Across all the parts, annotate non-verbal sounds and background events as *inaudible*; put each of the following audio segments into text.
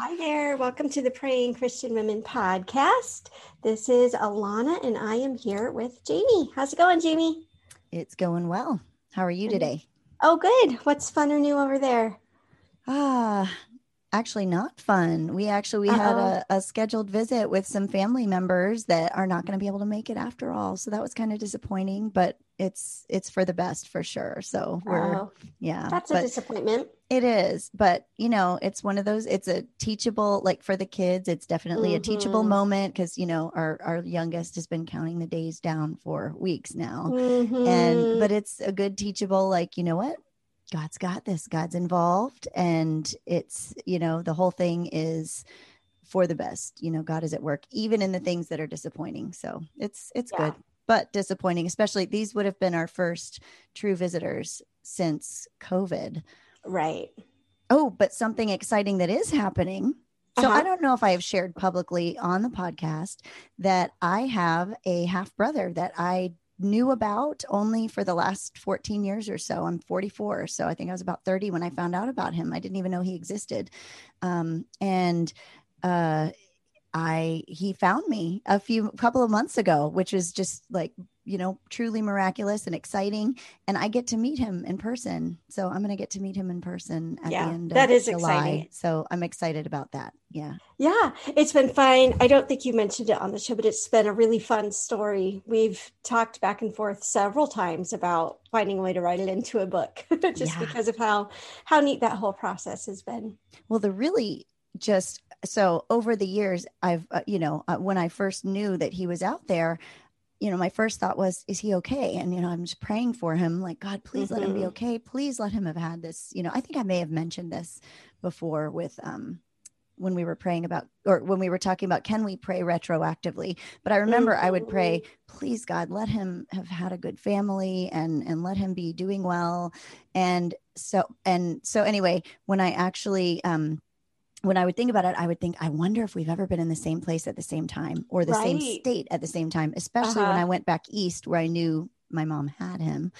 Hi there. Welcome to the Praying Christian Women podcast. This is Alana, and I am here with Jamie. How's it going, Jamie? It's going well. How are you today? Oh, good. What's fun or new over there? Ah, actually not fun. We actually we had a, a, scheduled visit with some family members that are not going to be able to make it after all. So that was kind of disappointing, but it's it's for the best for sure. So we're oh, yeah. That's a disappointment. It is, but you know, it's one of those it's a teachable like for the kids, it's definitely mm-hmm. a teachable mm-hmm. moment cuz you know, our our youngest has been counting the days down for weeks now. Mm-hmm. And but it's a good teachable like, you know what? God's got this. God's involved. And it's, you know, the whole thing is for the best. You know, God is at work, even in the things that are disappointing. So it's, it's yeah. good, but disappointing, especially these would have been our first true visitors since COVID. Right. Oh, but something exciting that is happening. So uh-huh. I don't know if I have shared publicly on the podcast that I have a half brother that I knew about only for the last 14 years or so. I'm 44, so I think I was about 30 when I found out about him. I didn't even know he existed. Um, and uh, I he found me a few couple of months ago, which is just like you know truly miraculous and exciting. And I get to meet him in person, so I'm going to get to meet him in person at yeah, the end that of is July. Exciting. So I'm excited about that. Yeah, yeah, it's been fine. I don't think you mentioned it on the show, but it's been a really fun story. We've talked back and forth several times about finding a way to write it into a book, *laughs* just yeah. because of how how neat that whole process has been. Well, the really just so over the years i've uh, you know uh, when i first knew that he was out there you know my first thought was is he okay and you know i'm just praying for him like god please mm-hmm. let him be mm-hmm. okay please let him have had this you know i think i may have mentioned this before with um when we were praying about or when we were talking about can we pray retroactively but i remember mm-hmm. i would pray mm-hmm. please god let him have had a good family and and let him be doing well and so and so anyway when i actually um when I would think about it, I would think, I wonder if we've ever been in the same place at the same time or the right. same state at the same time, especially uh-huh. when I went back east where I knew my mom had him.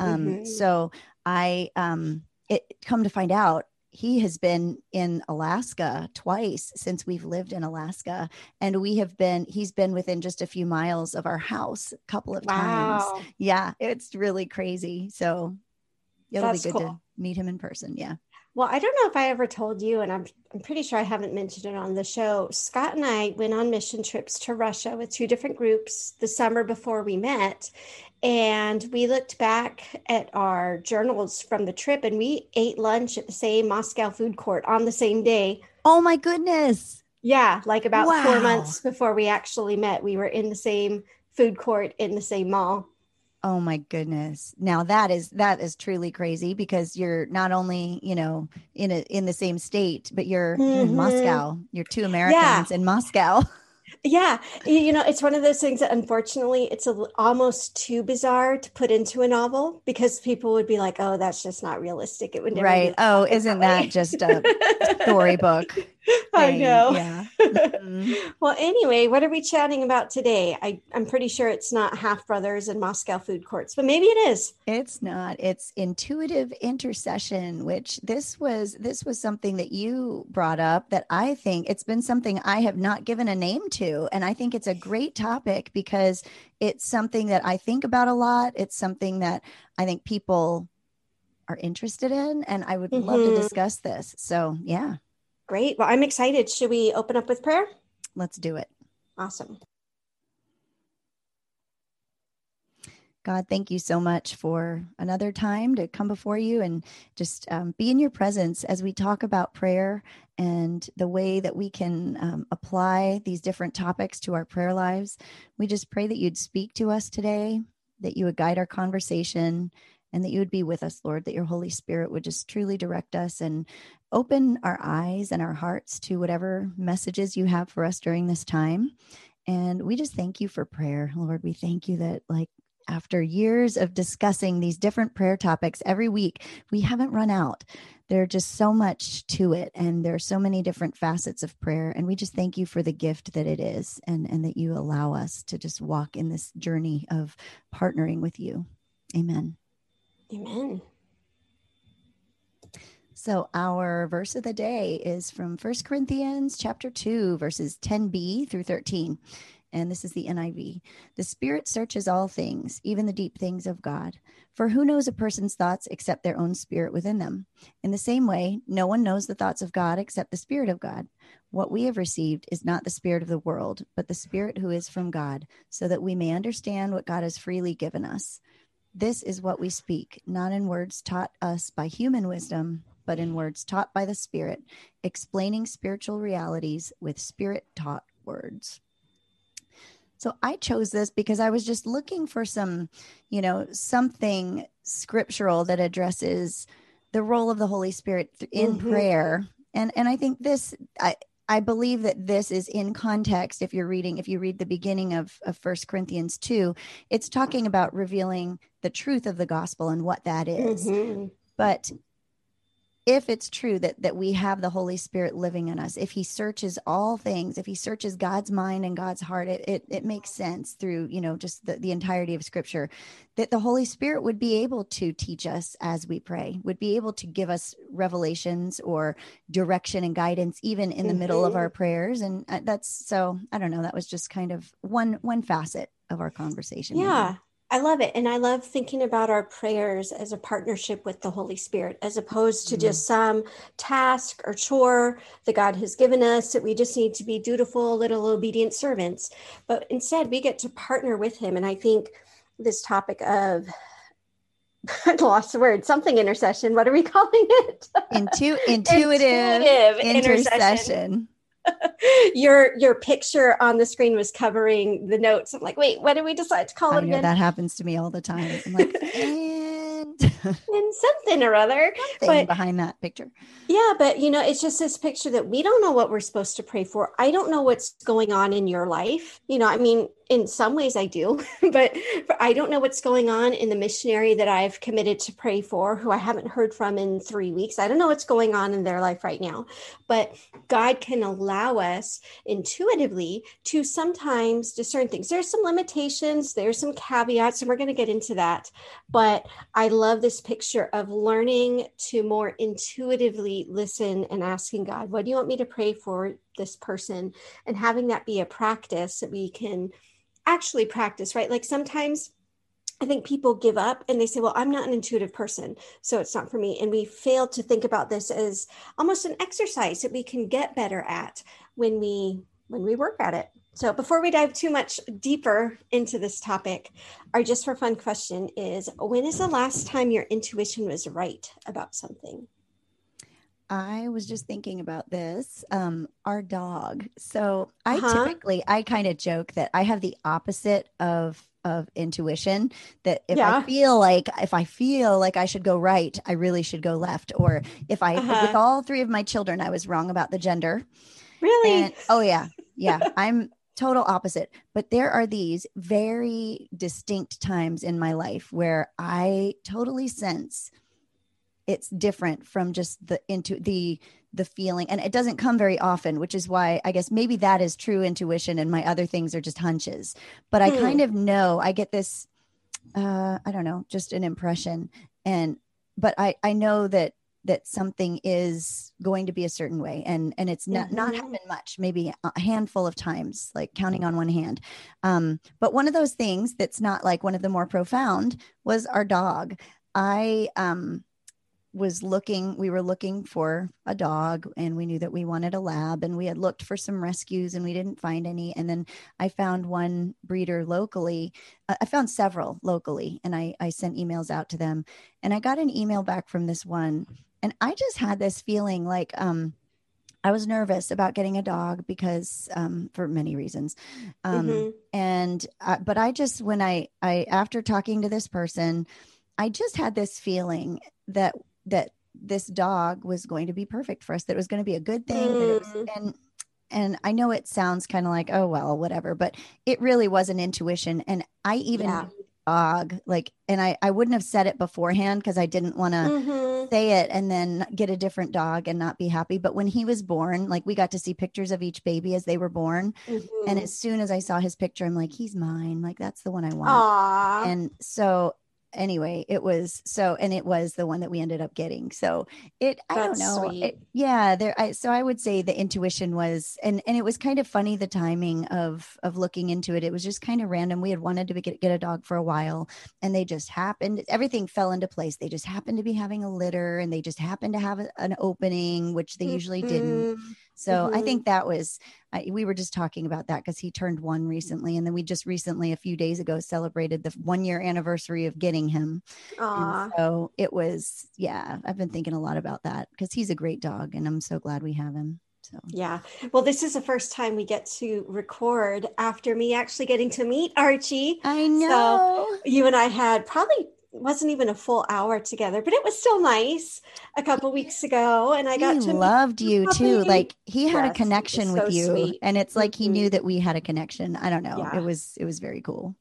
Um, mm-hmm. So I, um, it come to find out, he has been in Alaska twice since we've lived in Alaska. And we have been, he's been within just a few miles of our house a couple of wow. times. Yeah, it's really crazy. So it'll That's be good cool. to meet him in person. Yeah. Well, I don't know if I ever told you, and I'm, I'm pretty sure I haven't mentioned it on the show. Scott and I went on mission trips to Russia with two different groups the summer before we met. And we looked back at our journals from the trip and we ate lunch at the same Moscow food court on the same day. Oh my goodness. Yeah, like about wow. four months before we actually met, we were in the same food court in the same mall. Oh my goodness. Now that is that is truly crazy because you're not only, you know, in a in the same state, but you're, mm-hmm. in Moscow. You're two Americans yeah. in Moscow. *laughs* Yeah, you know, it's one of those things that unfortunately it's a, almost too bizarre to put into a novel because people would be like, "Oh, that's just not realistic." It would never right. Oh, isn't that, that just a storybook? *laughs* *laughs* I know. Yeah. *laughs* Mm-hmm. well, anyway, what are we chatting about today? I, I'm pretty sure it's not half brothers and Moscow food courts, but maybe it is. It's not. It's intuitive intercession, which this was this was something that you brought up that I think it's been something I have not given a name to. And I think it's a great topic because it's something that I think about a lot. It's something that I think people are interested in and I would mm-hmm. love to mm-hmm. discuss this. So, yeah. Great. Well, I'm excited. Should we open up with prayer? Let's do it. Awesome. God, thank you so much for another time to come before you and just um, be in your presence as we talk about prayer and the way that we can um, apply these different topics to our prayer lives. We just pray that you'd speak to us today, that you would guide our conversation, and that you would be with us, Lord, that your Holy Spirit would just truly direct us and open our eyes and our hearts to whatever messages you have for us during this time. And we just thank you for prayer, Lord. We thank you that, like, after years of discussing these different prayer topics every week, we haven't run out. There's just so much to it, and there are so many different facets of prayer. And we just thank you for the gift that it is, and, and that you allow us to just walk in this journey of partnering with you. Amen. Amen. So our verse of the day is from First Corinthians chapter 2 verses 10b through 13. And this is the NIV. The Spirit searches all things, even the deep things of God. For who knows a person's thoughts except their own spirit within them? In the same way, no one knows the thoughts of God except the Spirit of God. What we have received is not the Spirit of the world, but the Spirit who is from God, so that we may understand what God has freely given us. This is what we speak, not in words taught us by human wisdom, but in words taught by the Spirit, explaining spiritual realities with Spirit taught words. So I chose this because I was just looking for some, you know, something scriptural that addresses the role of the Holy Spirit in mm-hmm. prayer. And and I think this I I believe that this is in context. If you're reading, if you read the beginning of, of First Corinthians 2, it's talking about revealing the truth of the gospel and what that is. Mm-hmm. But if it's true that that we have the holy spirit living in us if he searches all things if he searches god's mind and god's heart it it, it makes sense through you know just the, the entirety of scripture that the holy spirit would be able to teach us as we pray would be able to give us revelations or direction and guidance even in the mm-hmm. middle of our prayers and uh, that's so i don't know that was just kind of one one facet of our conversation yeah maybe. I love it. And I love thinking about our prayers as a partnership with the Holy Spirit, as opposed to mm-hmm. just some task or chore that God has given us that we just need to be dutiful, little obedient servants. But instead, we get to partner with Him. And I think this topic of *laughs* I lost the word. Something intercession. What are we *laughs* calling it? Intu- *laughs* intuitive, intuitive intercession. *laughs* your your picture on the screen was covering the notes. I'm like, wait, what did we decide to call I it know, again? That happens to me all the time. I'm like, *laughs* and *laughs* and something or other something but, behind that picture. Yeah, but you know, it's just this picture that we don't know what we're supposed to pray for. I don't know what's going on in your life. You know, I mean, in some ways I do, *laughs* but I don't know what's going on in the missionary that I've committed to pray for, who I haven't heard from in three weeks. I don't know what's going on in their life right now, but God can allow us intuitively to sometimes discern things. There's some limitations, there's some caveats, and we're going to get into that. But I love this picture of learning to more intuitively listen and asking God, what do you want me to pray for this person? And having that be a practice that we can actually practice, right? Like sometimes I think people give up and they say, well, I'm not an intuitive person, so it's not for me. And we fail to think about this as almost an exercise that we can get better at when we when we work at it. So before we dive too much deeper into this topic, our just for fun question is when is the last time your intuition was right about something? I was just thinking about this. Um, our dog. So I uh-huh. typically I kind of joke that I have the opposite of of intuition that if yeah. I feel like if I feel like I should go right, I really should go left. Or if I uh-huh. with all three of my children, I was wrong about the gender. Really? And, oh yeah. Yeah. *laughs* I'm total opposite. But there are these very distinct times in my life where I totally sense it's different from just the into the the feeling. And it doesn't come very often which is why i guess maybe that is true intuition and my other things are just hunches. But i kind hmm. of know i get this uh i don't know just an impression. And but i i know that that something is going to be a certain way. And and it's not mm-hmm. not happened much maybe a handful of times like counting on one hand. Um but one of those things that's not like one of the more profound was our dog. I um was looking we were looking for a dog and we knew that we wanted a lab and we had looked for some rescues and we didn't find any and then i found one breeder locally uh, i found several locally and i i sent emails out to them and i got an email back from this one and i just had this feeling like um I was nervous about getting a dog because um, for many reasons, um, mm-hmm. and uh, but I just when I I after talking to this person, I just had this feeling that that this dog was going to be perfect for us, that it was going to be a good thing. Mm. Was, and and I know it sounds kind of like, oh well, whatever, but it really was an intuition. And I even yeah. dog like and I, I wouldn't have said it beforehand because I didn't want to mm-hmm. say it and then get a different dog and not be happy. But when he was born, like we got to see pictures of each baby as they were born. Mm-hmm. And as soon as I saw his picture, I'm like, he's mine. Like that's the one I want. Aww. And so anyway, it was so, and it was the one that we ended up getting. So it, I don't know. It, yeah, there. I, so I would say the intuition was, and and it was kind of funny the timing of of looking into it. It was just kind of random. We had wanted to get get a dog for a while, and they just happened. Everything fell into place. They just happened to be having a litter, and they just happened to have a, an opening, which they usually didn't. Mm-hmm. So I Mhm. think that was, I, we were just talking about that because he turned one recently. And then we just recently, a few days ago, celebrated the one year anniversary of getting him. So it was, yeah, I've been thinking a lot about that because he's a great dog and I'm so glad we have him. So Yeah. Well, this is the first time we get to record after me actually getting to meet Archie. I know. So You and I had probably wasn't even a full hour together, but it was still nice a couple weeks ago. And I got he to loved you too. Like he had Yes, a connection so with you. sweet. And it's like he Mhm. knew that we had a connection. I don't know. Yeah. It was, it was very cool.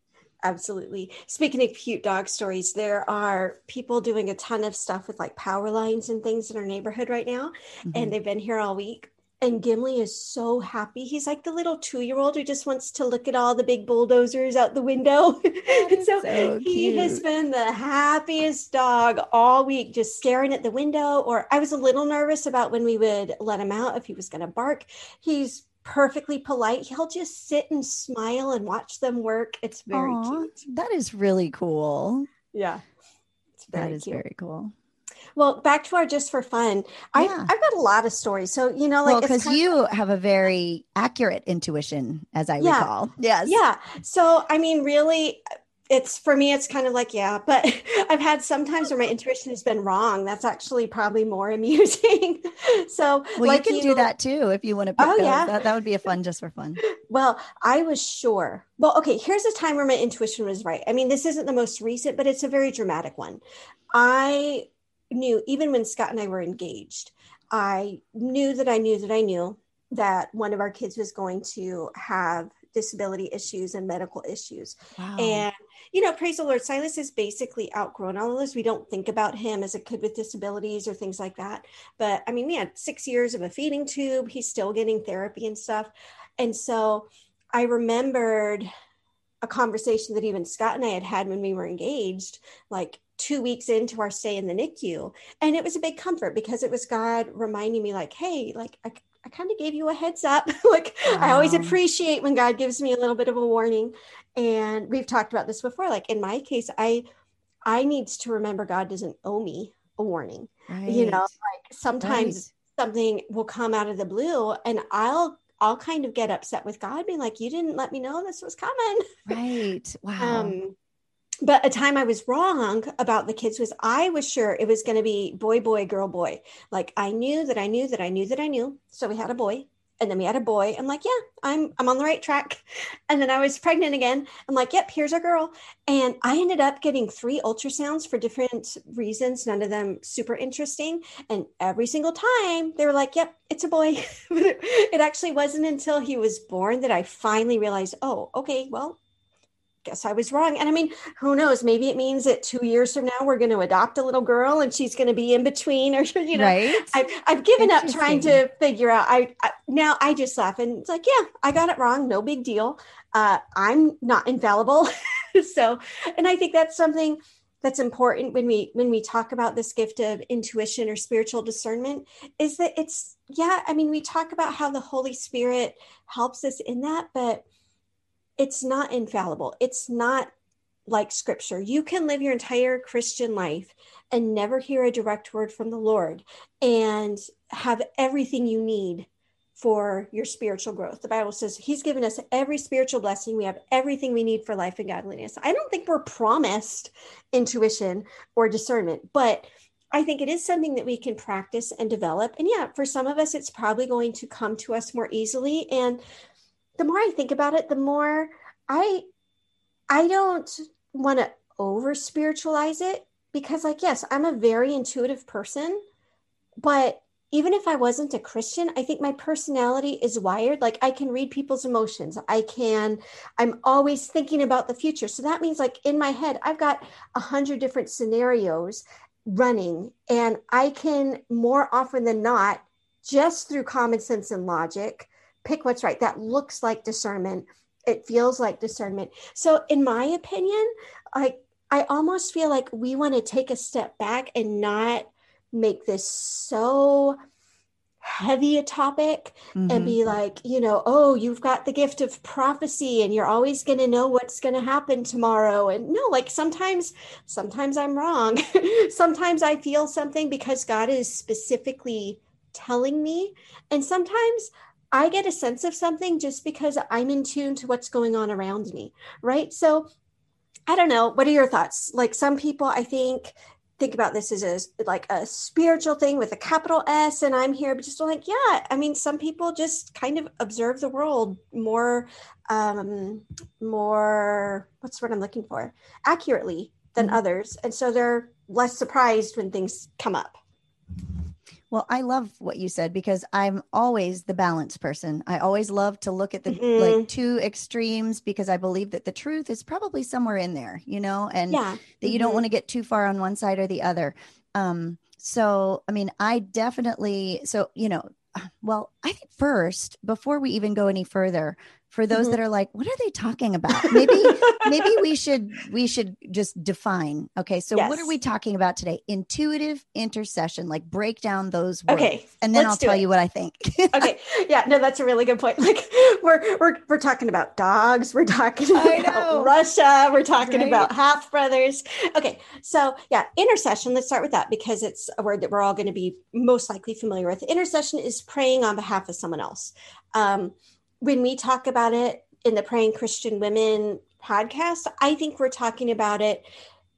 Absolutely. Speaking of cute dog stories, there are people doing a ton of stuff with like power lines and things in our neighborhood right now. Mhm. And they've been here all week. And Gimli is so happy. He's like the little two year old who just wants to look at all the big bulldozers out the window. *laughs* and so, so he has been the happiest dog all week, just staring at the window. Or I was a little nervous about when we would let him out if he was going to bark. He's perfectly polite. He'll just sit and smile and watch them work. It's very Aw, cute. That is really cool. Yeah. It's That is cute. very cool. Well, back to our just for fun. I, Yeah. I've got a lot of stories. So, you know, like, well, because of- you have a very accurate intuition, as I Yeah. recall. Yes. yeah. So, I mean, really, it's for me, it's kind of like, yeah, *laughs* but I've had sometimes where my intuition has been wrong. That's actually probably more *laughs* amusing. so, Well, like you can do that too if you want to pick Oh, those. yeah. That, that would be a fun just for fun. *laughs* Well, I was sure. Well, okay, here's a time where my intuition was right. I mean, this isn't the most recent, but it's a very dramatic one. I knew, even when Scott and I were engaged, I knew that I knew that I knew that one of our kids was going to have disability issues and medical issues. Wow. And, you know, praise the Lord, Silas is basically outgrown all of this. We don't think about him as a kid with disabilities or things like that. But I mean, we had six years of a feeding tube. He's still getting therapy and stuff. And so I remembered a conversation that even Scott and I had had when we were engaged, like two weeks into our stay in the NICU. And it was a big comfort because it was God reminding me, like, hey, like, I, I kind of gave you a heads up. *laughs* like, I always appreciate when God gives me a little bit of a warning. And we've talked about this before. Like, in my case, I, I need to remember God doesn't owe me a warning. right. You know, like sometimes Right. something will come out of the blue and I'll I'll kind of get upset with God, being like, you didn't let me know this was coming. *laughs* Right. Wow. Um, but a time I was wrong about the kids was I was sure it was going to be boy, boy, girl, boy. Like I knew that I knew that I knew that I knew. So we had a boy and then we had a boy. I'm like, yeah, I'm I'm on the right track. *laughs* And then I was pregnant again. I'm like, yep, here's our girl. And I ended up getting three ultrasounds for different reasons, none of them super interesting. And every single time they were like, yep, it's a boy. *laughs* it actually wasn't until he was born that I finally realized, oh, okay, well, guess I was wrong. And I mean, who knows? Maybe it means that two years from now we're going to adopt a little girl and she's going to be in between, or *laughs* you know, right. I've, I've given up trying to figure out. I, I now I just laugh and it's like, yeah, I got it wrong. No big deal. Uh, I'm not infallible. *laughs* so, and I think that's something that's important when we when we talk about this gift of intuition or spiritual discernment is that it's yeah i mean we talk about how the holy spirit helps us in that but it's not infallible it's not like scripture you can live your entire christian life and never hear a direct word from the lord and have everything you need for your spiritual growth. The Bible says He's given us every spiritual blessing. We have everything we need for life and godliness. I don't think we're promised intuition or discernment, but I think it is something that we can practice and develop. And yeah, for some of us, it's probably going to come to us more easily. And the more I think about it, the more I I don't want to over spiritualize it because, like, yes, I'm a very intuitive person, but even if I wasn't a Christian, I think my personality is wired. Like I can read people's emotions. I can, I'm always thinking about the future. So that means like in my head, I've got a hundred different scenarios running and I can more often than not, just through common sense and logic, pick what's right. That looks like discernment. It feels like discernment. So in my opinion, like I almost feel like we want to take a step back and not make this so heavy a topic mm-hmm. and be like, you know, oh, you've got the gift of prophecy and you're always going to know what's going to happen tomorrow. And no, like sometimes, sometimes I'm wrong. *laughs* sometimes I feel something because God is specifically telling me. And sometimes I get a sense of something just because I'm in tune to what's going on around me. Right. So I don't know. What are your thoughts? Like some people, I think think about this as a like a spiritual thing with a capital S, and I'm here, but just like, yeah, I mean, some people just kind of observe the world more, um, more what's what I'm looking for, accurately than mm-hmm. others, and so they're less surprised when things come up. Well, I love what you said because I'm always the balance person. I always love to look at the mm-hmm. like two extremes because I believe that the truth is probably somewhere in there, you know, and yeah. that you mm-hmm. don't want to get too far on one side or the other. Um, so, I mean, I definitely, so, you know, *sighs* well, I think first, before we even go any further, for those mm-hmm. that are like what are they talking about? Maybe maybe we should we should just define. Okay so yes. what are we talking about today? Intuitive intercession like break down those words okay and then i'll tell it. you what i think. *laughs* Okay yeah no that's a really good point. Like we're we're, we're talking about dogs we're talking about russia we're talking right. about half brothers. Okay so yeah intercession let's start with that because it's a word that we're all going to be most likely familiar with. Intercession is praying on behalf of someone else. Um, when we talk about it in the Praying Christian Women podcast, I think we're talking about it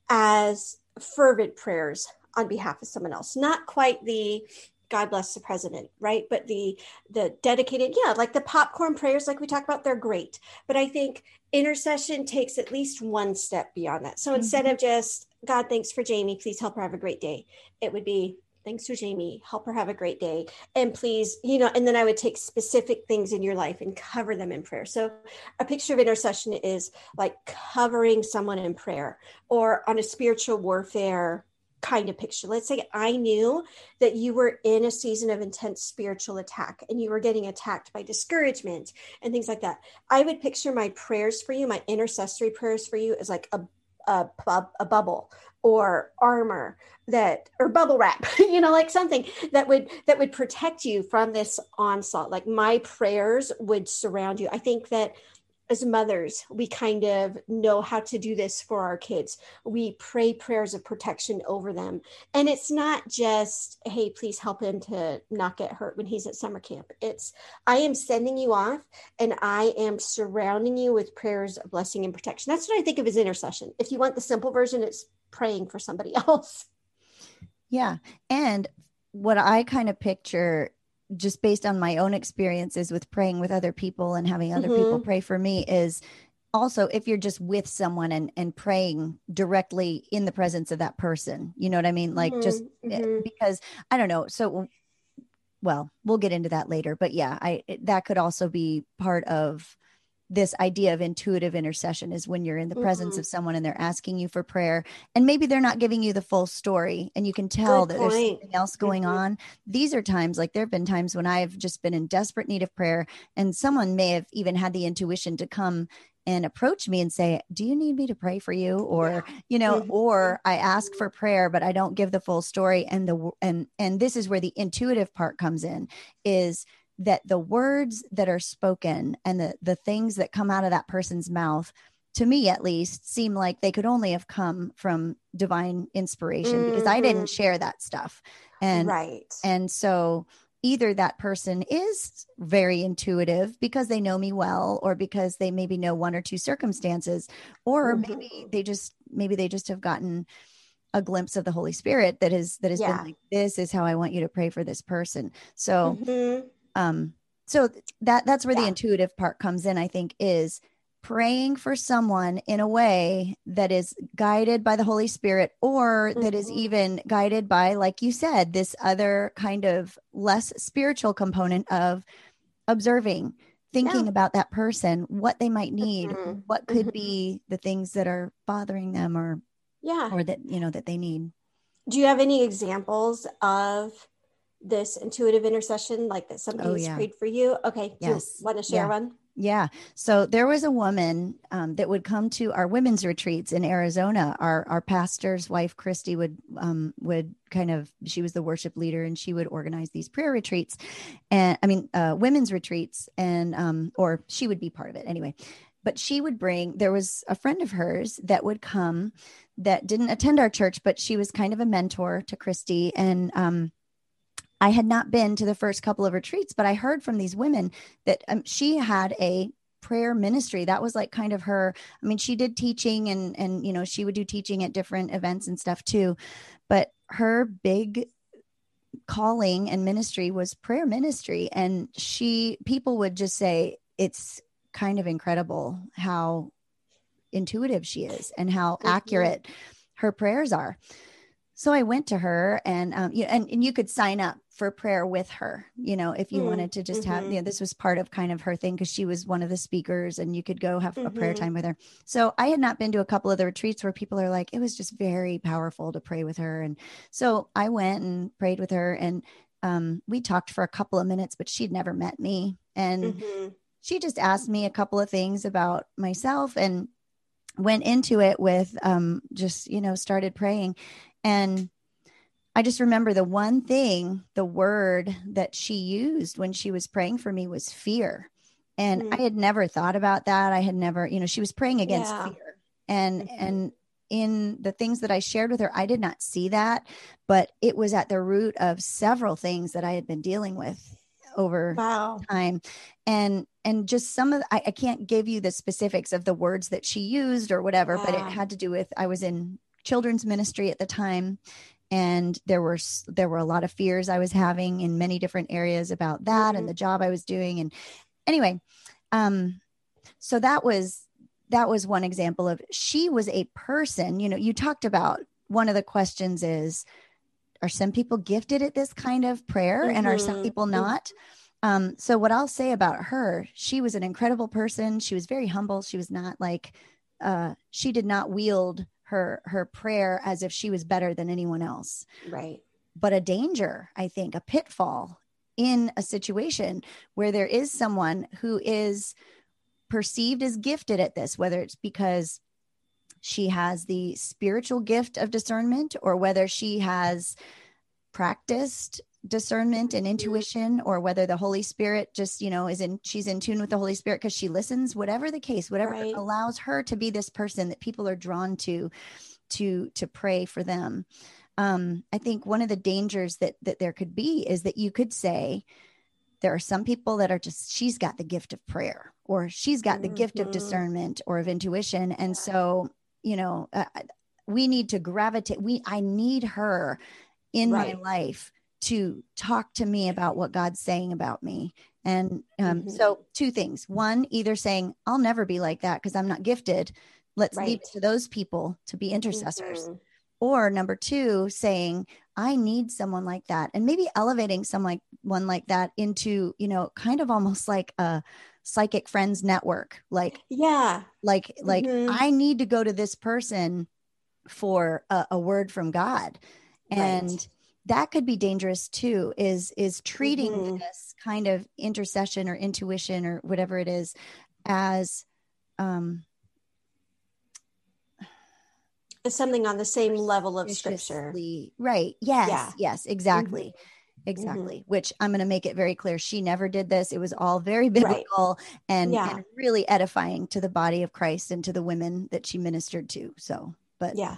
as fervent prayers on behalf of someone else, not quite the God bless the president, right? But the the dedicated, yeah, like the popcorn prayers, like we talk about, they're great. But I think intercession takes at least one step beyond that. So mm-hmm. instead of just God, thanks for Jamie, please help her have a great day, it would be thanks to Jamie. Help her have a great day. And please, you know, and then I would take specific things in your life and cover them in prayer. So a picture of intercession is like covering someone in prayer or on a spiritual warfare kind of picture. Let's say I knew that you were in a season of intense spiritual attack and you were getting attacked by discouragement and things like that. I would picture my prayers for you, my intercessory prayers for you as like a a, a, bubble or armor that or bubble wrap *laughs* you know like something that would that would protect you from this onslaught. Like my prayers would surround you. I think that as mothers we kind of know how to do this for our kids. We pray prayers of protection over them. And it's not just hey please help him to not get hurt when he's at summer camp. It's i am sending you off and i am surrounding you with prayers of blessing and protection. That's what i think of as intercession. If you want the simple version it's praying for somebody *laughs* else. Yeah. And what I kind of picture just based on my own experiences with praying with other people and having other mm-hmm. people pray for me is also if you're just with someone and and praying directly in the presence of that person you know what i mean like mm-hmm. just eh, mm-hmm. because i don't know so well we'll get into that later but yeah i that could also be part of this idea of intuitive intercession is when you're in the presence mm-hmm. of someone and they're asking you for prayer and maybe they're not giving you the full story and you can tell Good that point. there's something else going mm-hmm. on these are times like there have been times when i've just been in desperate need of prayer and someone may have even had the intuition to come and approach me and say do you need me to pray for you or yeah. you know mm-hmm. or i ask for prayer but i don't give the full story and the and and this is where the intuitive part comes in is that the words that are spoken and the the things that come out of that person's mouth to me at least seem like they could only have come from divine inspiration mm-hmm. because I didn't mm-hmm. share that stuff. And right. And so either that person is very intuitive because they know me well or because they maybe know one or two circumstances or mm-hmm. maybe they just maybe they just have gotten a glimpse of the Holy Spirit that is that has yeah. been like this is how I want you to pray for this person. So mm-hmm um so that that's where yeah. the intuitive part comes in i think is praying for someone in a way that is guided by the holy spirit or mm-hmm. that is mm-hmm. even guided by like you said this other kind of less spiritual component of observing thinking yeah. about that person what they might need mm-hmm. what could mm-hmm. be the things that are bothering them or yeah or that you know that they need do you have any examples of this intuitive intercession like that somebody's oh, yeah. prayed for you okay yes want to share yeah. one Yeah. So there was a woman um, that would come to our women's retreats in Arizona. Our our pastor's wife, Christy, would um, would kind of she was the worship leader, and she would organize these prayer retreats, and I mean uh, women's retreats, and um, or she would be part of it anyway. But she would bring. There was a friend of hers that would come that didn't attend our church, but she was kind of a mentor to Christy, and um, I had not been to the first couple of retreats, but I heard from these women that um, she had a prayer ministry. That was like kind of her i mean she did teaching and and you know she would do teaching at different events and stuff too but her big calling and ministry was prayer ministry. And she people would just say it's kind of incredible how intuitive she is and how accurate her prayers are so I went to her and um you and, and you could sign up for prayer with her, you know, if you mm, wanted to just mm-hmm. have, you know, this was part of kind of her thing because she was one of the speakers and you could go have mm-hmm. a prayer mm-hmm. time with her. So I had not been to a couple of the retreats where people are like, it was just very powerful to pray with her. And so I went and prayed with her and um, we talked for a couple of minutes, but she'd never met me. And mm-hmm. she just asked me a couple of things about myself and went into it with um, just, you know, started praying. And I just remember the one thing, the word that she used when she was praying for me was fear. And mm-hmm. I had never thought about that. I had never, you know, she was praying against yeah. fear. And mm-hmm. and in the things that I shared with her, I did not see that, but it was at the root of several things that I had been dealing with over wow. time. And and just some of I, I, can't give you the specifics of the words that she used or whatever, yeah. but it had to do with I was in children's ministry at the time and there were there were a lot of fears i was having in many different areas about that mm-hmm. and the job i was doing and anyway um so that was that was one example of she was a person you know you talked about one of the questions is are some people gifted at this kind of prayer mm-hmm. and are some mm-hmm. people not um so what i'll say about her she was an incredible person she was very humble she was not like uh she did not wield her her prayer as if she was better than anyone else. Right. But a danger i think a pitfall in a situation where there is someone who is perceived as gifted at this whether it's because she has the spiritual gift of discernment or whether she has practiced discernment and intuition or whether the holy spirit just you know is in she's in tune with the holy spirit because she listens whatever the case whatever right. allows her to be this person that people are drawn to to to pray for them um i think one of the dangers that that there could be is that you could say there are some people that are just she's got the gift of prayer or she's got the mm-hmm. gift of mm-hmm. discernment or of intuition and so you know uh, we need to gravitate we i need her in right. my life to talk to me about what God's saying about me. And um, mm-hmm. so, two things. One, either saying, I'll never be like that because I'm not gifted. Let's right. leave it to those people to be intercessors. Mm-hmm. Or number two, saying, I need someone like that. And maybe elevating someone one like that into, you know, kind of almost like a psychic friends network. Like, yeah. Like, like mm-hmm. I need to go to this person for a, a word from God. And right that could be dangerous too is is treating mm-hmm. this kind of intercession or intuition or whatever it is as um as something on the same level of scripture right yes yeah. yes exactly mm-hmm. exactly mm-hmm. which i'm going to make it very clear she never did this it was all very *laughs* biblical right. and, yeah. and really edifying to the body of christ and to the women that she ministered to so but yeah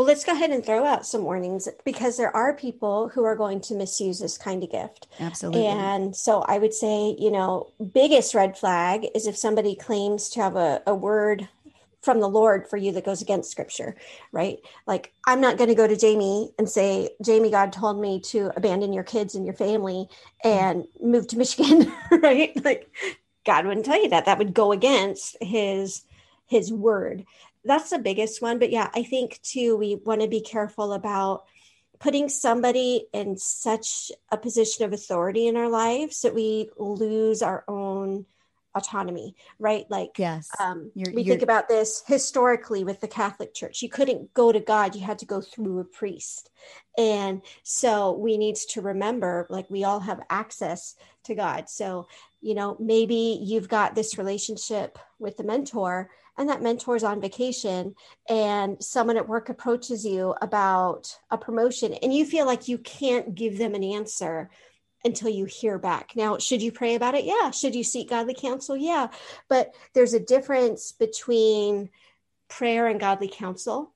Well, let's go ahead and throw out some warnings because there are people who are going to misuse this kind of gift. Absolutely. And so I would say, you know, biggest red flag is if somebody claims to have a, a word from the Lord for you that goes against scripture, right? Like, I'm not going to go to Jamie and say, Jamie, God told me to abandon your kids and your family and move to Michigan, *laughs* right? Like, God wouldn't tell you that. That would go against his his word. That's the biggest one. But yeah, I think too, we want to be careful about putting somebody in such a position of authority in our lives that we lose our own autonomy, right? Like, yes, um, you're, we you're... think about this historically with the Catholic Church. You couldn't go to God; you had to go through a priest, and so we need to remember, like, we all have access to God. So, you know, maybe you've got this relationship with the mentor, and that mentor's on vacation, and someone at work approaches you about a promotion, and you feel like you can't give them an answer until you hear back. Now, should you pray about it? Yeah. Should you seek godly counsel? Yeah. But there's a difference between prayer and godly counsel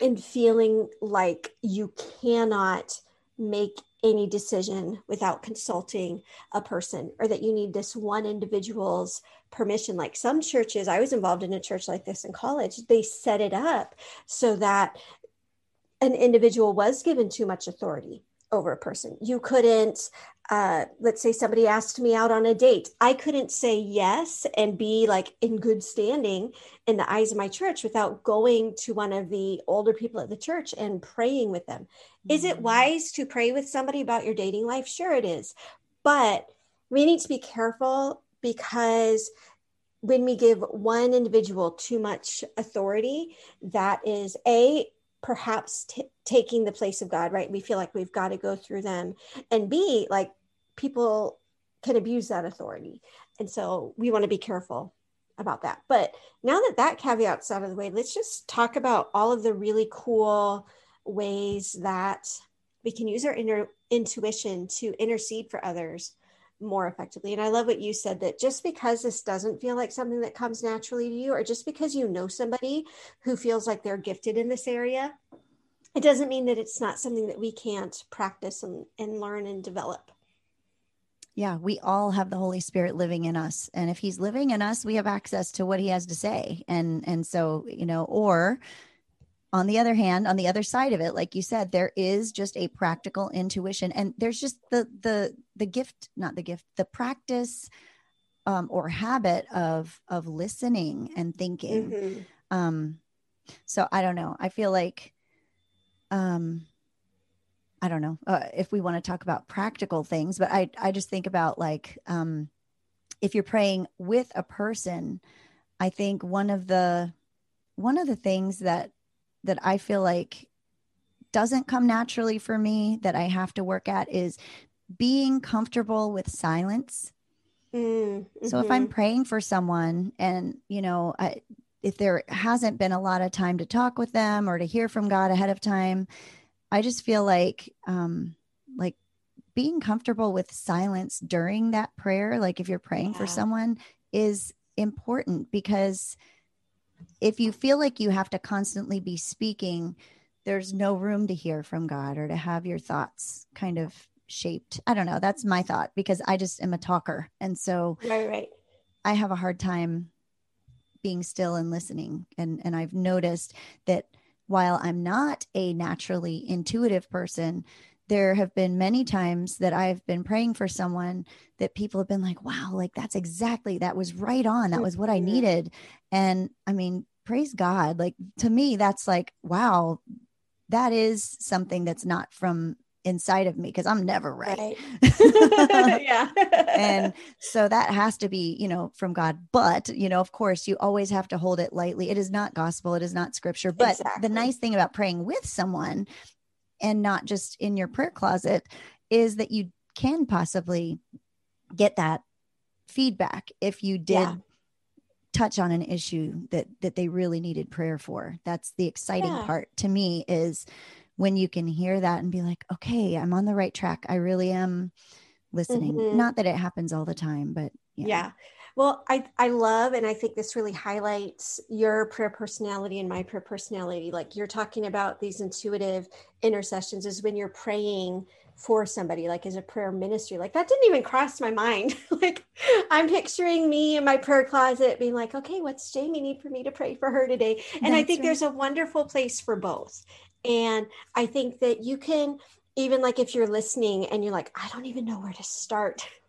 and feeling like you cannot make any decision without consulting a person or that you need this one individual's permission. Like some churches i was involved in a church like this in college they set it up so that an individual was given too much authority over a person. You couldn't, uh, let's say somebody asked me out on a date. I couldn't say yes and be like in good standing in the eyes of my church without going to one of the older people at the church and praying with them. Mm-hmm. Is it mm. wise to pray with somebody about your dating life? Sure, it is. But we need to be careful because when we give one individual too much authority, that is a perhaps t- taking the place of God, right? We feel like we've got to go through them. And B, like people can abuse that authority. And so we want to be careful about that. But now that that caveat's out of the way, let's just talk about all of the really cool ways that we can use our inner intuition to intercede for others more effectively. And I love what you said that just because this doesn't feel like something that comes naturally to you, or just because you know somebody who feels like they're gifted in this area, it doesn't mean that it's not something that we can't practice and, and learn and develop. Yeah, we all have the Holy Spirit living in us. And if he's living in us, we have access to what he has to say. And and so, you know, or on the other hand on the other side of it like you said there is just a practical intuition and there's just the the the gift not the gift the practice um, or habit of of listening and thinking mm-hmm. um so i don't know i feel like um i don't know uh, if we want to talk about practical things but i i just think about like um if you're praying with a person i think one of the one of the things that that I feel like doesn't come naturally for me that I have to work at is being comfortable with silence. Mm-hmm. So if I'm mm-hmm. praying for someone and, you know, I, if there hasn't been a lot of time to talk with them or to hear from God ahead of time, I just feel like, um, like being comfortable with silence during that prayer, like if you're praying yeah. for someone, is important because if you feel like you have to constantly be speaking, there's no room to hear from God or to have your thoughts kind of shaped. I don't know. That's my thought because I just am a talker. And so right, right. I have a hard time being still and listening. And and I've noticed that while I'm not a naturally intuitive person, there have been many times that I've been praying for someone that people have been like, wow, like that's exactly, that was right on. That was what I needed. And I mean, praise God. Like to me, that's like, wow, that is something that's not from inside of me because I'm never right. right. *laughs* *laughs* yeah. and so that has to be, you know, from God. But, you know, of course, you always have to hold it lightly. It is not gospel, it is not scripture. But exactly. the nice thing about praying with someone and not just in your prayer closet is that you can possibly get that feedback if you did yeah. touch on an issue that that they really needed prayer for that's the exciting yeah. part to me is when you can hear that and be like okay i'm on the right track i really am listening mm-hmm. not that it happens all the time but yeah. yeah Well, I, I love, and I think this really highlights your prayer personality and my prayer personality. Like you're talking about these intuitive intercessions is when you're praying for somebody, like as a prayer ministry. Like that didn't even cross my mind. *laughs* like I'm picturing me in my prayer closet being like, okay, what's Jamie need for me to pray for her today? And That's I think right. there's a wonderful place for both. And I think that you can, even like if you're listening and you're like, I don't even know where to start *laughs*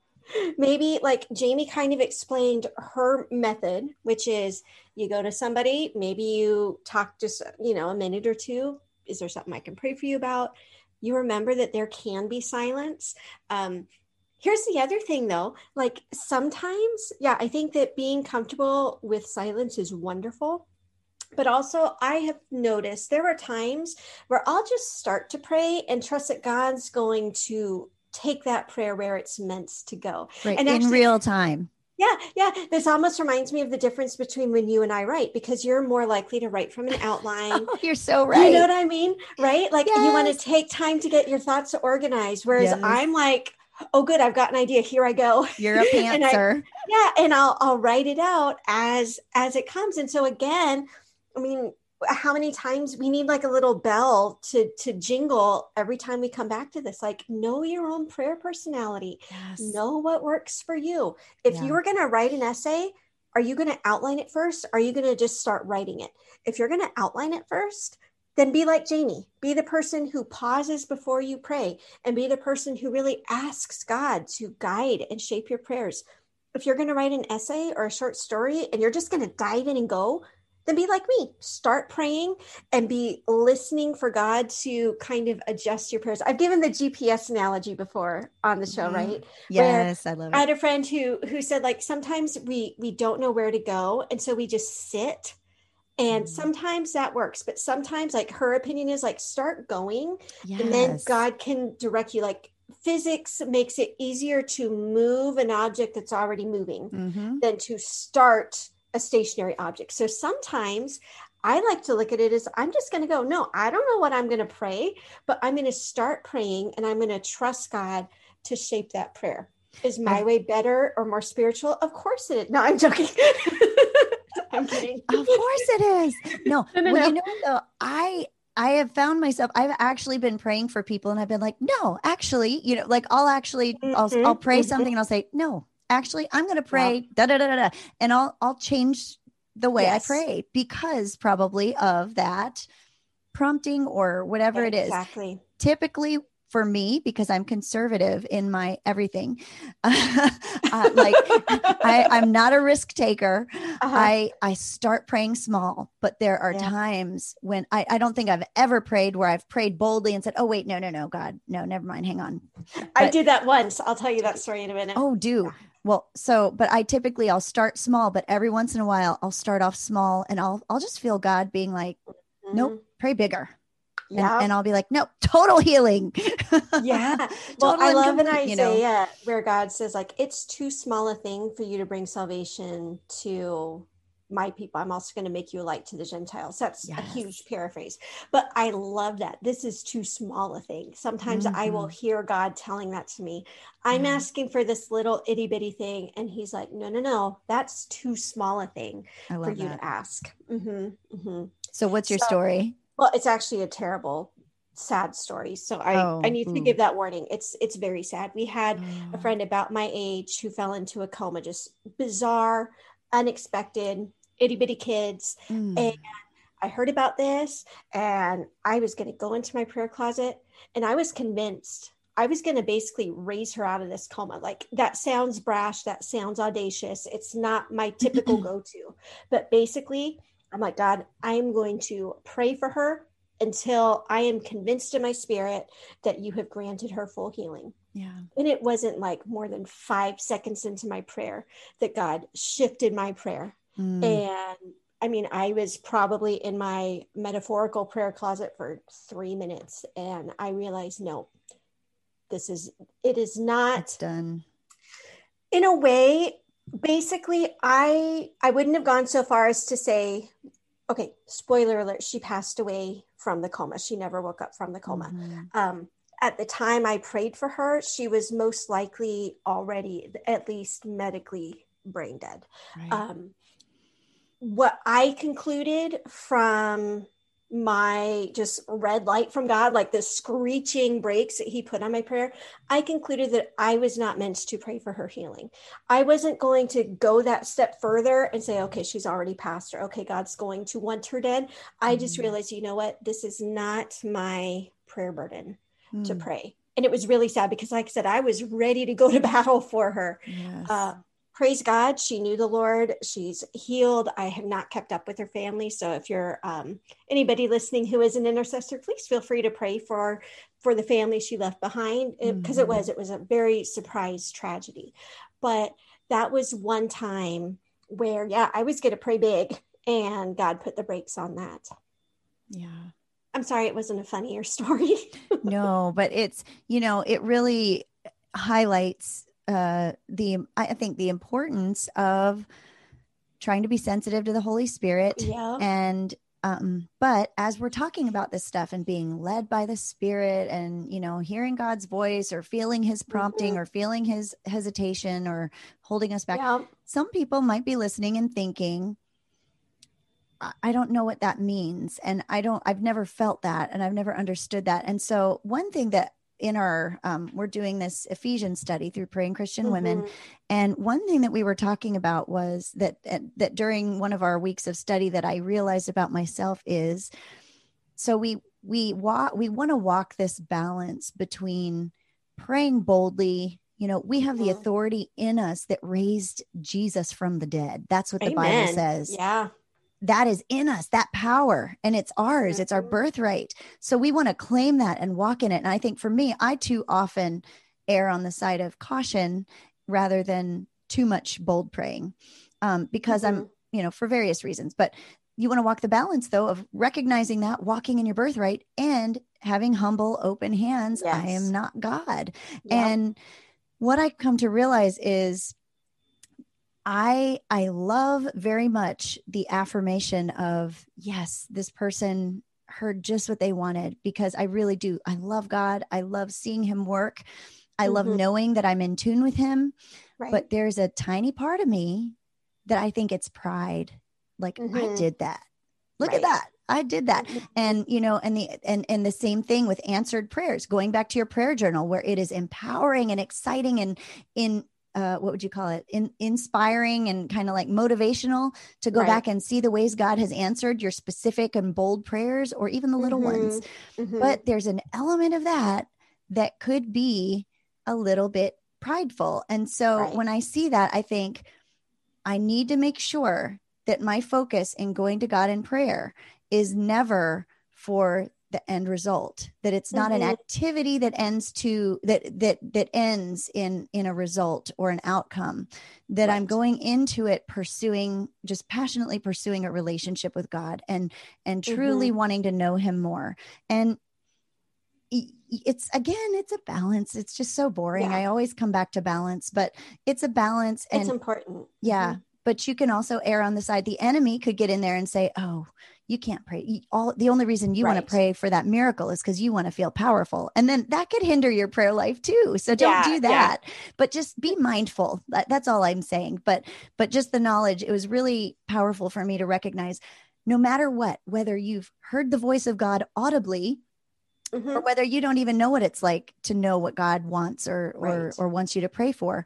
maybe like Jamie kind of explained her method, which is you go to somebody, maybe you talk just, you know, a minute or two. Is there something I can pray for you about? You remember that there can be silence. Um, here's the other thing though like sometimes yeah i think that being comfortable with silence is wonderful but also i have noticed there are times where i'll just start to pray and trust that god's going to take that prayer where it's meant to go. Right. And actually, in real time. Yeah, yeah. This almost reminds me of the difference between when you and I write because you're more likely to write from an *laughs* outline. oh, you're so right. You know what I mean? Right? Like yes. you want to take time to get your thoughts organized. Whereas yes. I'm like, oh good, I've got an idea. Here I go. You're a *laughs* pantser. Yeah. And I'll I'll write it out as as it comes. And so again, I mean, how many times we need like a little bell to to jingle every time we come back to this like know your own prayer personality yes. know what works for you if yeah. you were going to write an essay are you going to outline it first are you going to just start writing it if you're going to outline it first then be like Jamie. Be the person who pauses before you pray and be the person who really asks God to guide and shape your prayers. If you're going to write an essay or a short story and you're just going to dive in and go, then be like me. Start praying and be listening for God to kind of adjust your prayers. I've given the GPS analogy before on the show, mm-hmm. right? Yes, Where I love it. I had a friend who who said like sometimes we we don't know where to go and so we just sit and mm-hmm. sometimes that works, but sometimes like her opinion is like start going yes. and then God can direct you like physics makes it easier to move an object that's already moving mm-hmm. than to start a stationary object. So sometimes I like to look at it as I'm just going to go, no, I don't know what I'm going to pray, but I'm going to start praying and I'm going to trust God to shape that prayer. Is my way better or more spiritual? Of course it is. No, I'm joking. *laughs* I'm kidding. Of course it is. No, *laughs* no, no, well, no. you know though, I I have found myself I've actually been praying for people and I've been like, no, actually, you know, like I'll actually I'll mm-hmm, I'll pray mm-hmm. something and I'll say, no, actually i'm going to pray da, da da da da and i'll i'll change the way yes. i pray because probably of that prompting or whatever exactly. it is exactly typically for me because i'm conservative in my everything *laughs* uh, *laughs* like I, i'm not a risk taker uh-huh. i i start praying small but there are yeah. times when I, I don't think i've ever prayed where i've prayed boldly and said oh wait no no no god no never mind hang on but, i did that once i'll tell you that story in a minute oh do well, so but I typically I'll start small, but every once in a while I'll start off small and I'll I'll just feel God being like, mm-hmm. Nope, pray bigger. Yeah. And, and, I'll be like, nope, *laughs* total healing. yeah. *laughs* well, I love in Isaiah you know? where God says, like, it's too small a thing for you to bring salvation to my people i'm also going to make you a light to the gentiles that's yes. a huge paraphrase but i love that this is too small a thing sometimes mm-hmm. i will mm-hmm. hear god telling that to me i'm mm-hmm. asking for this little itty-bitty thing and he's like no no no that's too small a thing for you that. to ask mm-hmm, mm-hmm. so what's your so, story well it's actually a terrible sad story so i oh, i need to give that warning it's it's very sad we had a friend about my age who fell into a coma just bizarre unexpected itty bitty kids. Mm. And I heard about this and I was going to go into my prayer closet and I was convinced I was going to basically raise her out of this coma. Like that sounds brash, that sounds audacious. It's not my typical *clears throat* go to. But basically, I'm like, God, I am going to pray for her until I am convinced in my spirit that you have granted her full healing. Yeah. And it wasn't like more than five seconds into my prayer that God shifted my prayer Mm. And I mean, I was probably in my metaphorical prayer closet for three minutes and I realized, no, this is, it is not it's done. In a way, basically, I, I wouldn't have gone so far as to say, okay, spoiler alert, she passed away from the coma. She never woke up from the coma. Mm-hmm. Um, at the time I prayed for her, she was most likely already at least medically brain dead. Right. Um, what I concluded from my just red light from God, like the screeching brakes that He put on my prayer, I concluded that I was not meant to pray for her healing. I wasn't going to go that step further and say, okay, she's already passed her. Okay, God's going to want her dead. I just Mhm. realized, you know what? This is not my prayer burden to Mm, pray. And it was really sad because, like I said, I was ready to go to *laughs* battle for her. yes. Uh, praise God, she knew the Lord. She's healed. I have not kept up with her family. So if you're um, anybody listening who is an intercessor, please feel free to pray for for the family she left behind because it Mhm. was it was a very surprise tragedy. But that was one time where yeah, I was going to pray big, and God put the brakes on that. yeah. I'm sorry, it wasn't a funnier *laughs* story. no, but it's, you know, it really highlights uh the I think the importance of trying to be sensitive to the Holy Spirit yeah. and um but as we're talking about this stuff and being led by the spirit and you know hearing god's voice or feeling his prompting Mhm. or feeling his hesitation or holding us back Yeah. some people might be listening and thinking "I- don't know what that means and i don't i've never felt that and i've never understood that and so one thing that in our um, we're doing this ephesians study through praying christian women Mhm. and one thing that we were talking about was that that during one of our weeks of study that I realized about myself is so we we walk we want to walk this balance between praying boldly you know we have the Mhm. authority in us that raised Jesus from the dead that's what the bible says Yeah. That is in us that power and it's ours it's our birthright. So we want to claim that and walk in it. And i think for me i too often err on the side of caution rather than too much bold praying um, because i'm Mhm. you know for various reasons. But you want to walk the balance though of recognizing that walking in your birthright and having humble open hands i am not god. And what i come to realize is i i love very much the affirmation of yes this person heard just what they wanted because i really do i love god i love seeing him work i love Mhm. knowing that i'm in tune with him right. but there's a tiny part of me that i think it's pride like i Mhm. did that look Right. at that i did that Mhm. and you know and the and and the same thing with answered prayers going back to your prayer journal where it is empowering and exciting and in uh, what would you call it in inspiring and kind of like motivational to go Right. back and see the ways god has answered your specific and bold prayers or even the little ones Mhm. but there's an element of that that could be a little bit prideful and so Right. when i see that i think i need to make sure that my focus in going to god in prayer is never for the end result that it's not an Mhm. activity that ends to that that that ends in in a result or an outcome that i'm going into it pursuing just passionately pursuing a relationship with god and and truly Mm-hmm. wanting to know him more and it's again it's a balance it's just so boring Yeah. i always come back to balance but it's a balance and it's important. yeah Mhm. but you can also err on the side the enemy could get in there and say oh you can't pray all the only reason you want to pray for that miracle is because you want to feel powerful and then that could hinder your prayer life too so don't Yeah, do yeah. that but just be mindful that, that's all i'm saying but but just the knowledge it was really powerful for me to recognize no matter what whether you've heard the voice of god audibly Mhm. or whether you don't even know what it's like to know what God wants or or Right. or wants you to pray for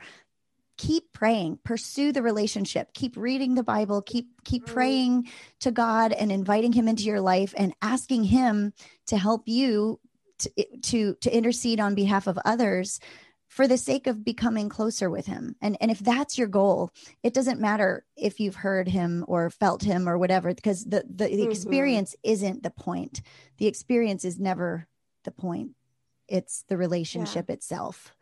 keep praying pursue the relationship keep reading the bible keep keep Mhm. praying to God and inviting him into your life and asking him to help you to to to intercede on behalf of others for the sake of becoming closer with him. And and if that's your goal it doesn't matter if you've heard him or felt him or whatever because the the, the Mhm. experience isn't the point. The experience is never the point. It's the relationship itself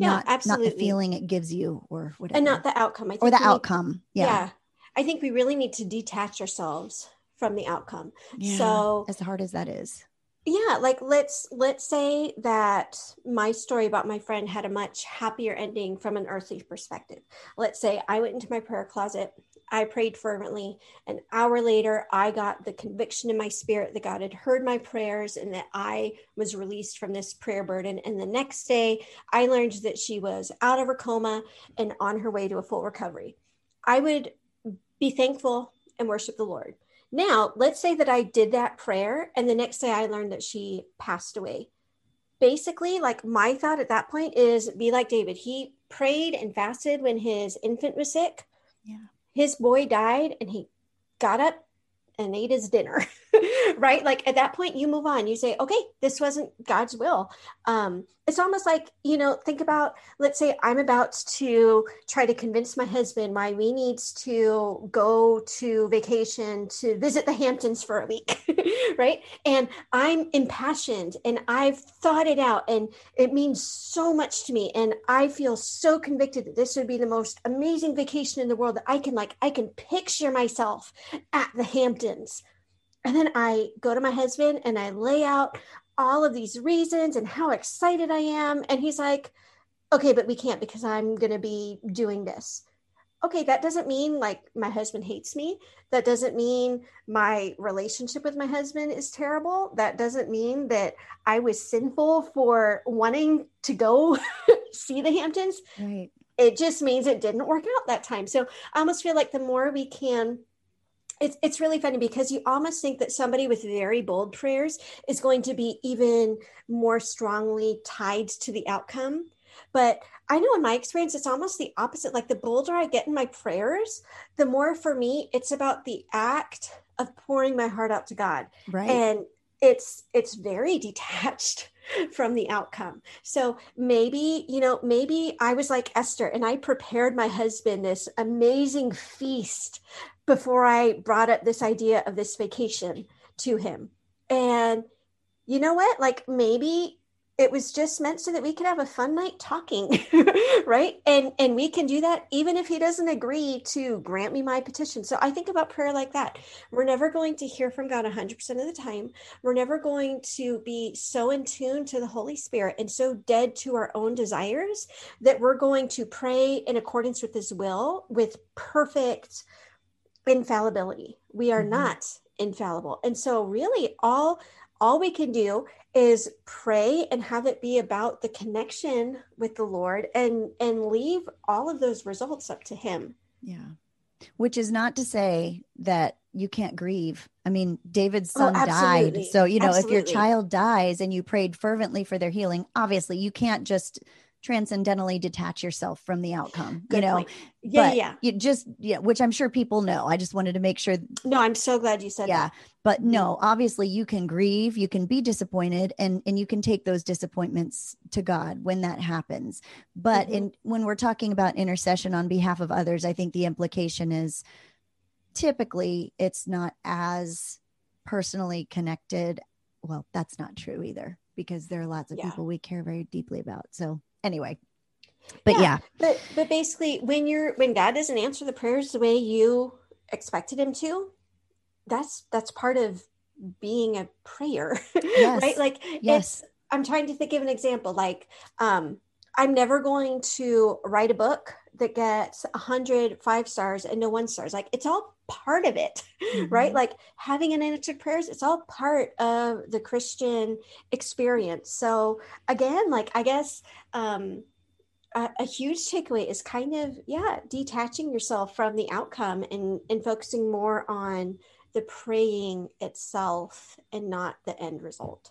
Yeah, not not the feeling it gives you or whatever and not the outcome. I think or the we need- outcome yeah I think we really need to detach ourselves from the outcome. Yeah. So as hard as that is yeah, like let's let's say that my story about my friend had a much happier ending from an earthly perspective. Let's say I went into my prayer closet, I prayed fervently. An hour later, I got the conviction in my spirit that God had heard my prayers and that I was released from this prayer burden. And the next day, I learned that she was out of her coma and on her way to a full recovery. I would be thankful and worship the Lord. Now, let's say that I did that prayer and the next day I learned that she passed away. Basically, like my thought at that point is be like David. He prayed and fasted when his infant was sick. Yeah. His boy died and he got up and ate his dinner *laughs* right? Like at that point you move on. You say okay this wasn't god's will. Um it's almost like you know think about let's say i'm about to try to convince my husband why we needs to go to vacation to visit the hamptons for a week *laughs* right? And i'm impassioned and i've thought it out and it means so much to me. And i feel so convicted that this would be the most amazing vacation in the world that i can like i can picture myself at the hamptons. And then I go to my husband and I lay out all of these reasons and how excited I am. And he's like, okay, but we can't because I'm going to be doing this. Okay, that doesn't mean like my husband hates me. That doesn't mean my relationship with my husband is terrible. That doesn't mean that I was sinful for wanting to go *laughs* see the Hamptons. Right. It just means it didn't work out that time. So I almost feel like the more we can it's it's really funny because you almost think that somebody with very bold prayers is going to be even more strongly tied to the outcome. But i know in my experience it's almost the opposite. Like the bolder i get in my prayers the more for me it's about the act of pouring my heart out to god. Right. and it's it's very *laughs* detached from the outcome. So maybe you know maybe i was like esther and i prepared my husband this amazing feast before i brought up this idea of this vacation to him. And you know what? Like maybe it was just meant so that we could have a fun night talking *laughs* right? And and we can do that even if he doesn't agree to grant me my petition. So i think about prayer like that. We're never going to hear from god 100% of the time. We're never going to be so in tune to the holy spirit and so dead to our own desires that we're going to pray in accordance with his will with perfect infallibility we are Mhm. not infallible and so really all all we can do is pray and have it be about the connection with the lord and and leave all of those results up to him Yeah. Which is not to say that you can't grieve. I mean, David's Oh, son died. So, you know, if your child dies and you prayed fervently for their healing, obviously you can't just transcendentally detach yourself from the outcome, Good you know. point. yeah but yeah You just, yeah, which I'm sure people know. I just wanted to make sure no i'm so glad you said yeah that but no obviously you can grieve you can be disappointed and and you can take those disappointments to god when that happens but Mhm. in when we're talking about intercession on behalf of others i think the implication is typically it's not as personally connected well that's not true either because there are lots of Yeah. people we care very deeply about so anyway but Yeah. yeah, but but basically when you're when god doesn't answer the prayers the way you expected him to that's that's part of being a prayer *laughs* Yes. right like Yes. it's i'm trying to think of an example like um i'm never going to write a book that gets a hundred five stars and no one stars. Like it's all part of it *laughs* right? Mhm. like having unanswered prayers it's all part of the christian experience. So again like i guess um a, a huge takeaway is kind of yeah detaching yourself from the outcome and and focusing more on the praying itself and not the end result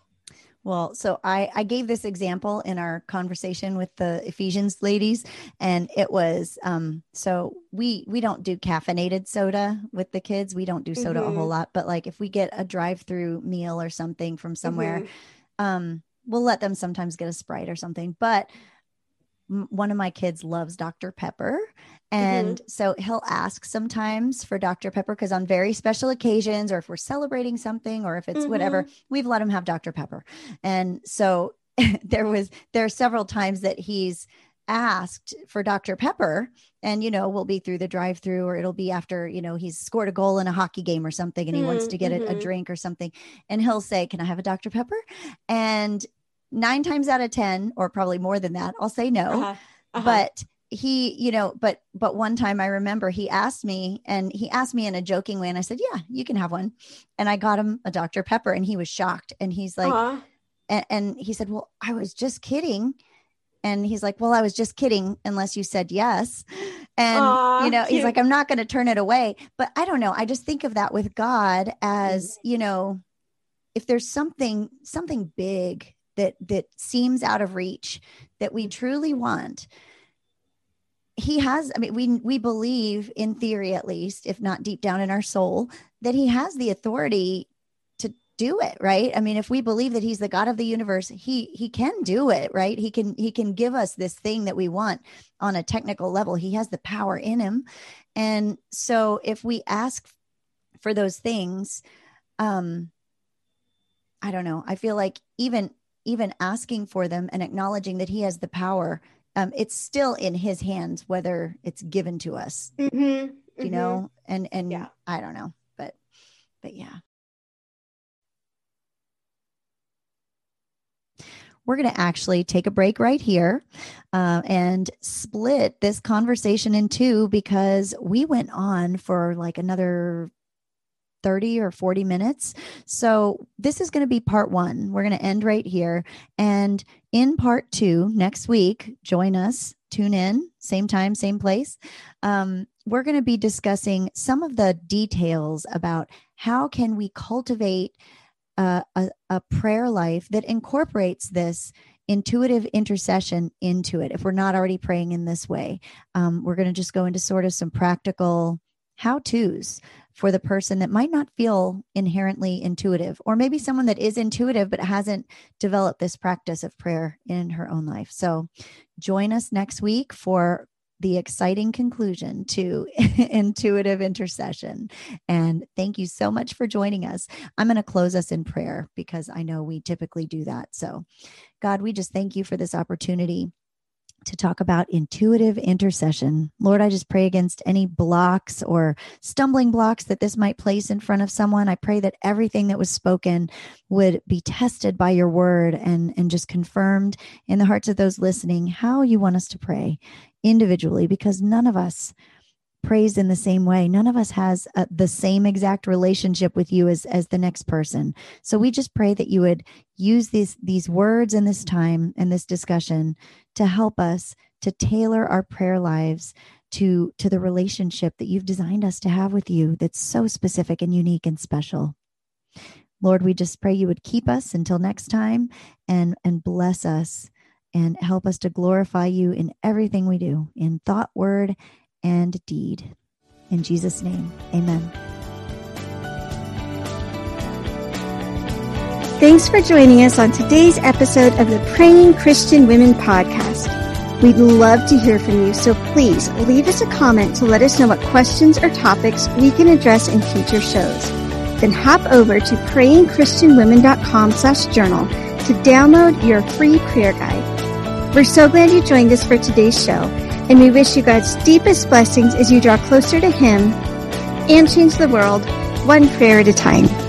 Well, so I, I gave this example in our conversation with the Ephesians ladies, and it was um, so we we don't do caffeinated soda with the kids. We don't do soda a whole Mhm. lot, but like if we get a drive-through meal or something from somewhere, Mhm. um, we'll let them sometimes get a sprite or something. But m- one of my kids loves Dr. Pepper. And so he'll ask sometimes for Dr. Pepper because on very special occasions, or if we're celebrating something, or if it's whatever, we've let him have Dr. Pepper. And so *laughs* there was, there are several times that he's asked for Dr. Pepper. And, you know, we'll be through the drive through, or it'll be after, you know, he's scored a goal in a hockey game or something and he wants Mm, to get a, a mhm. drink or something. And he'll say, Can I have a Dr. Pepper? And nine times out of 10, or probably more than that, I'll say no. Uh-huh. Uh-huh. But he, you know, but, but one time I remember he asked me and he asked me in a joking way. And I said, Yeah, you can have one. And I got him a Dr. Pepper and he was shocked. And he's like, and, and he said, Well, I was just kidding. And he's like, Well, I was just kidding, unless you said yes. and Aw, you know he's like i'm not going to turn it away but i don't know i just think of that with god as Mm-hmm. you know if there's something something big that that seems out of reach that we truly want he has i mean we we believe in theory at least if not deep down in our soul that he has the authority to do it right? I mean if we believe that he's the god of the universe he he can do it right? He can he can give us this thing that we want on a technical level. He has the power in him. And so if we ask for those things um i don't know. I feel like even even asking for them and acknowledging that he has the power um it's still in his hands whether it's given to us Mhm, you mhm. know and and Yeah. i don't know but but yeah we're going to actually take a break right here uh, and split this conversation in two because we went on for like another 30 or 40 minutes. So, this is going to be part one. We're going to end right here. And in part two, next week, join us, tune in, same time, same place. Um, we're going to be discussing some of the details about how can we cultivate uh, a, a prayer life that incorporates this intuitive intercession into it if we're not already praying in this way um, we're going to just go into sort of some practical how to's for the person that might not feel inherently intuitive, or maybe someone that is intuitive but hasn't developed this practice of prayer in her own life. So join us next week for the exciting conclusion to *laughs* intuitive intercession. And thank you so much for joining us. I'm going to close us in prayer because I know we typically do that. So, God, we just thank you for this opportunity to talk about intuitive intercession. Lord, I just pray against any blocks or stumbling blocks that this might place in front of someone. I pray that everything that was spoken would be tested by your word and, and just confirmed in the hearts of those listening how you want us to pray individually, because none of us prays in the same way. None of us has uh, the same exact relationship with you as as the next person. So we just pray that you would use these these words and this time and this discussion to help us to tailor our prayer lives to to the relationship that you've designed us to have with you that's so specific and unique and special. Lord, we just pray you would keep us until next time and and bless us and help us to glorify you in everything we do in thought, word, and deed. In Jesus' name, amen. Thanks for joining us on today's episode of the Praying Christian Women podcast. We'd love to hear from you, so please leave us a comment to let us know what questions or topics we can address in future shows. Then hop over to prayingchristianwomen.com slash journal to download your free prayer guide. We're so glad you joined us for today's show, and we wish you God's deepest blessings as you draw closer to Him and change the world one prayer at a time.